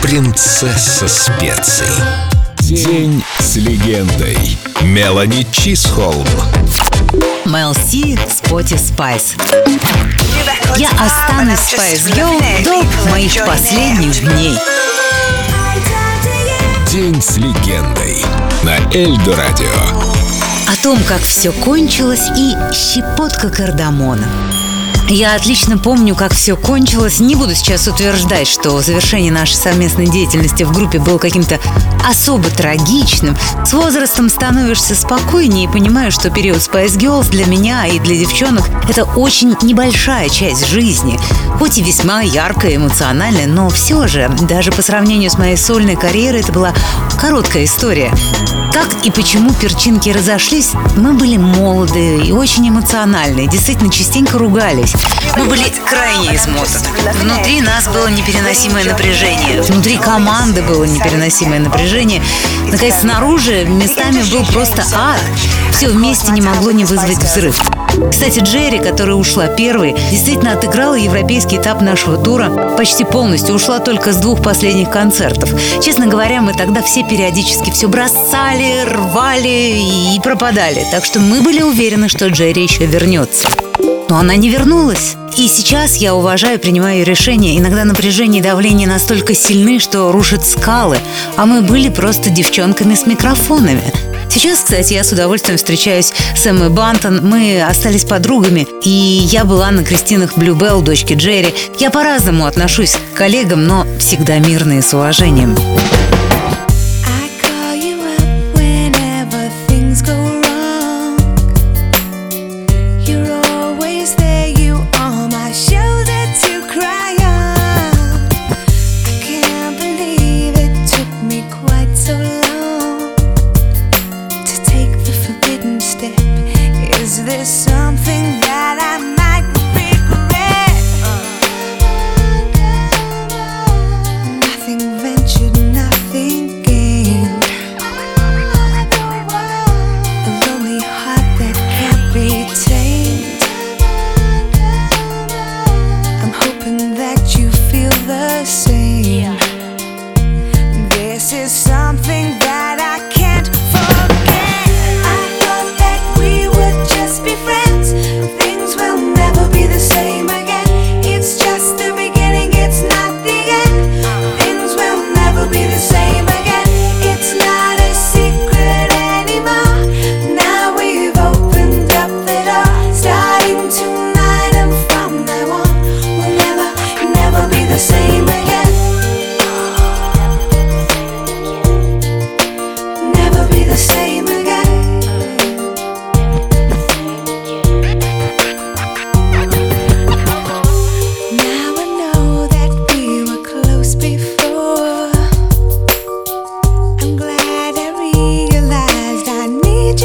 принцесса специй. День с легендой. Мелани Чисхолм. Мел Си, Sporty Spice. Я останусь Spice Girl до моих последних дней. День с легендой. На Эльдорадио. О том, как все кончилось и щепотка кардамона. Я отлично помню, как все кончилось. Не буду сейчас утверждать, что завершение нашей совместной деятельности в группе было каким-то особо трагичным. С возрастом становишься спокойнее и понимаешь, что период Spice Girls для меня и для девчонок – это очень небольшая часть жизни. Хоть и весьма яркая, эмоциональная, но все же, даже по сравнению с моей сольной карьерой, это была короткая история. Как и почему перчинки разошлись, мы были молоды и очень эмоциональны, действительно частенько ругались. Мы были крайне измотаны. Внутри нас было непереносимое напряжение. Внутри команды было непереносимое напряжение. Наконец, снаружи местами был просто ад. Все вместе не могло не вызвать взрыв. Кстати, Джерри, которая ушла первой, действительно отыграла европейский этап нашего тура почти полностью. Ушла только с двух последних концертов. Честно говоря, мы тогда все периодически все бросали, рвали и пропадали. Так что мы были уверены, что Джерри еще вернется. Но она не вернулась. И сейчас я уважаю, принимаю ее решения. Иногда напряжение и давление настолько сильны, что рушат скалы. А мы были просто девчонками с микрофонами. Сейчас, кстати, я с удовольствием встречаюсь с Эммой Бантон. Мы остались подругами, и я была на крестинах Блюбелл, дочки Джерри. Я по-разному отношусь к коллегам, но всегда мирно и с уважением. Is there something that I'm?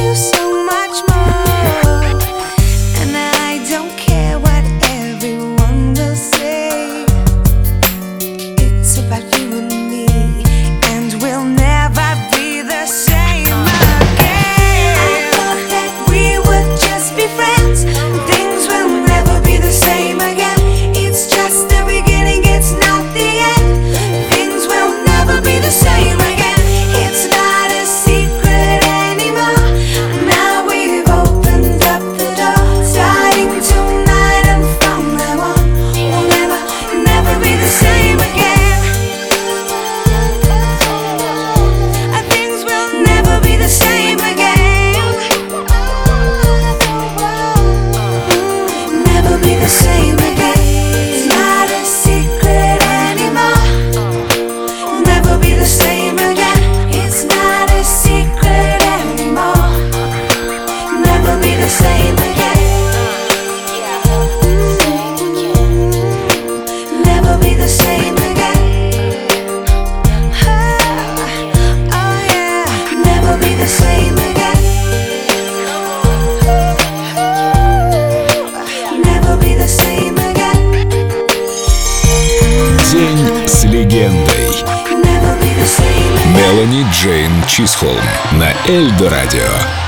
День с легендой. Мелани Джейн Чисхолм на Эльдо Радио.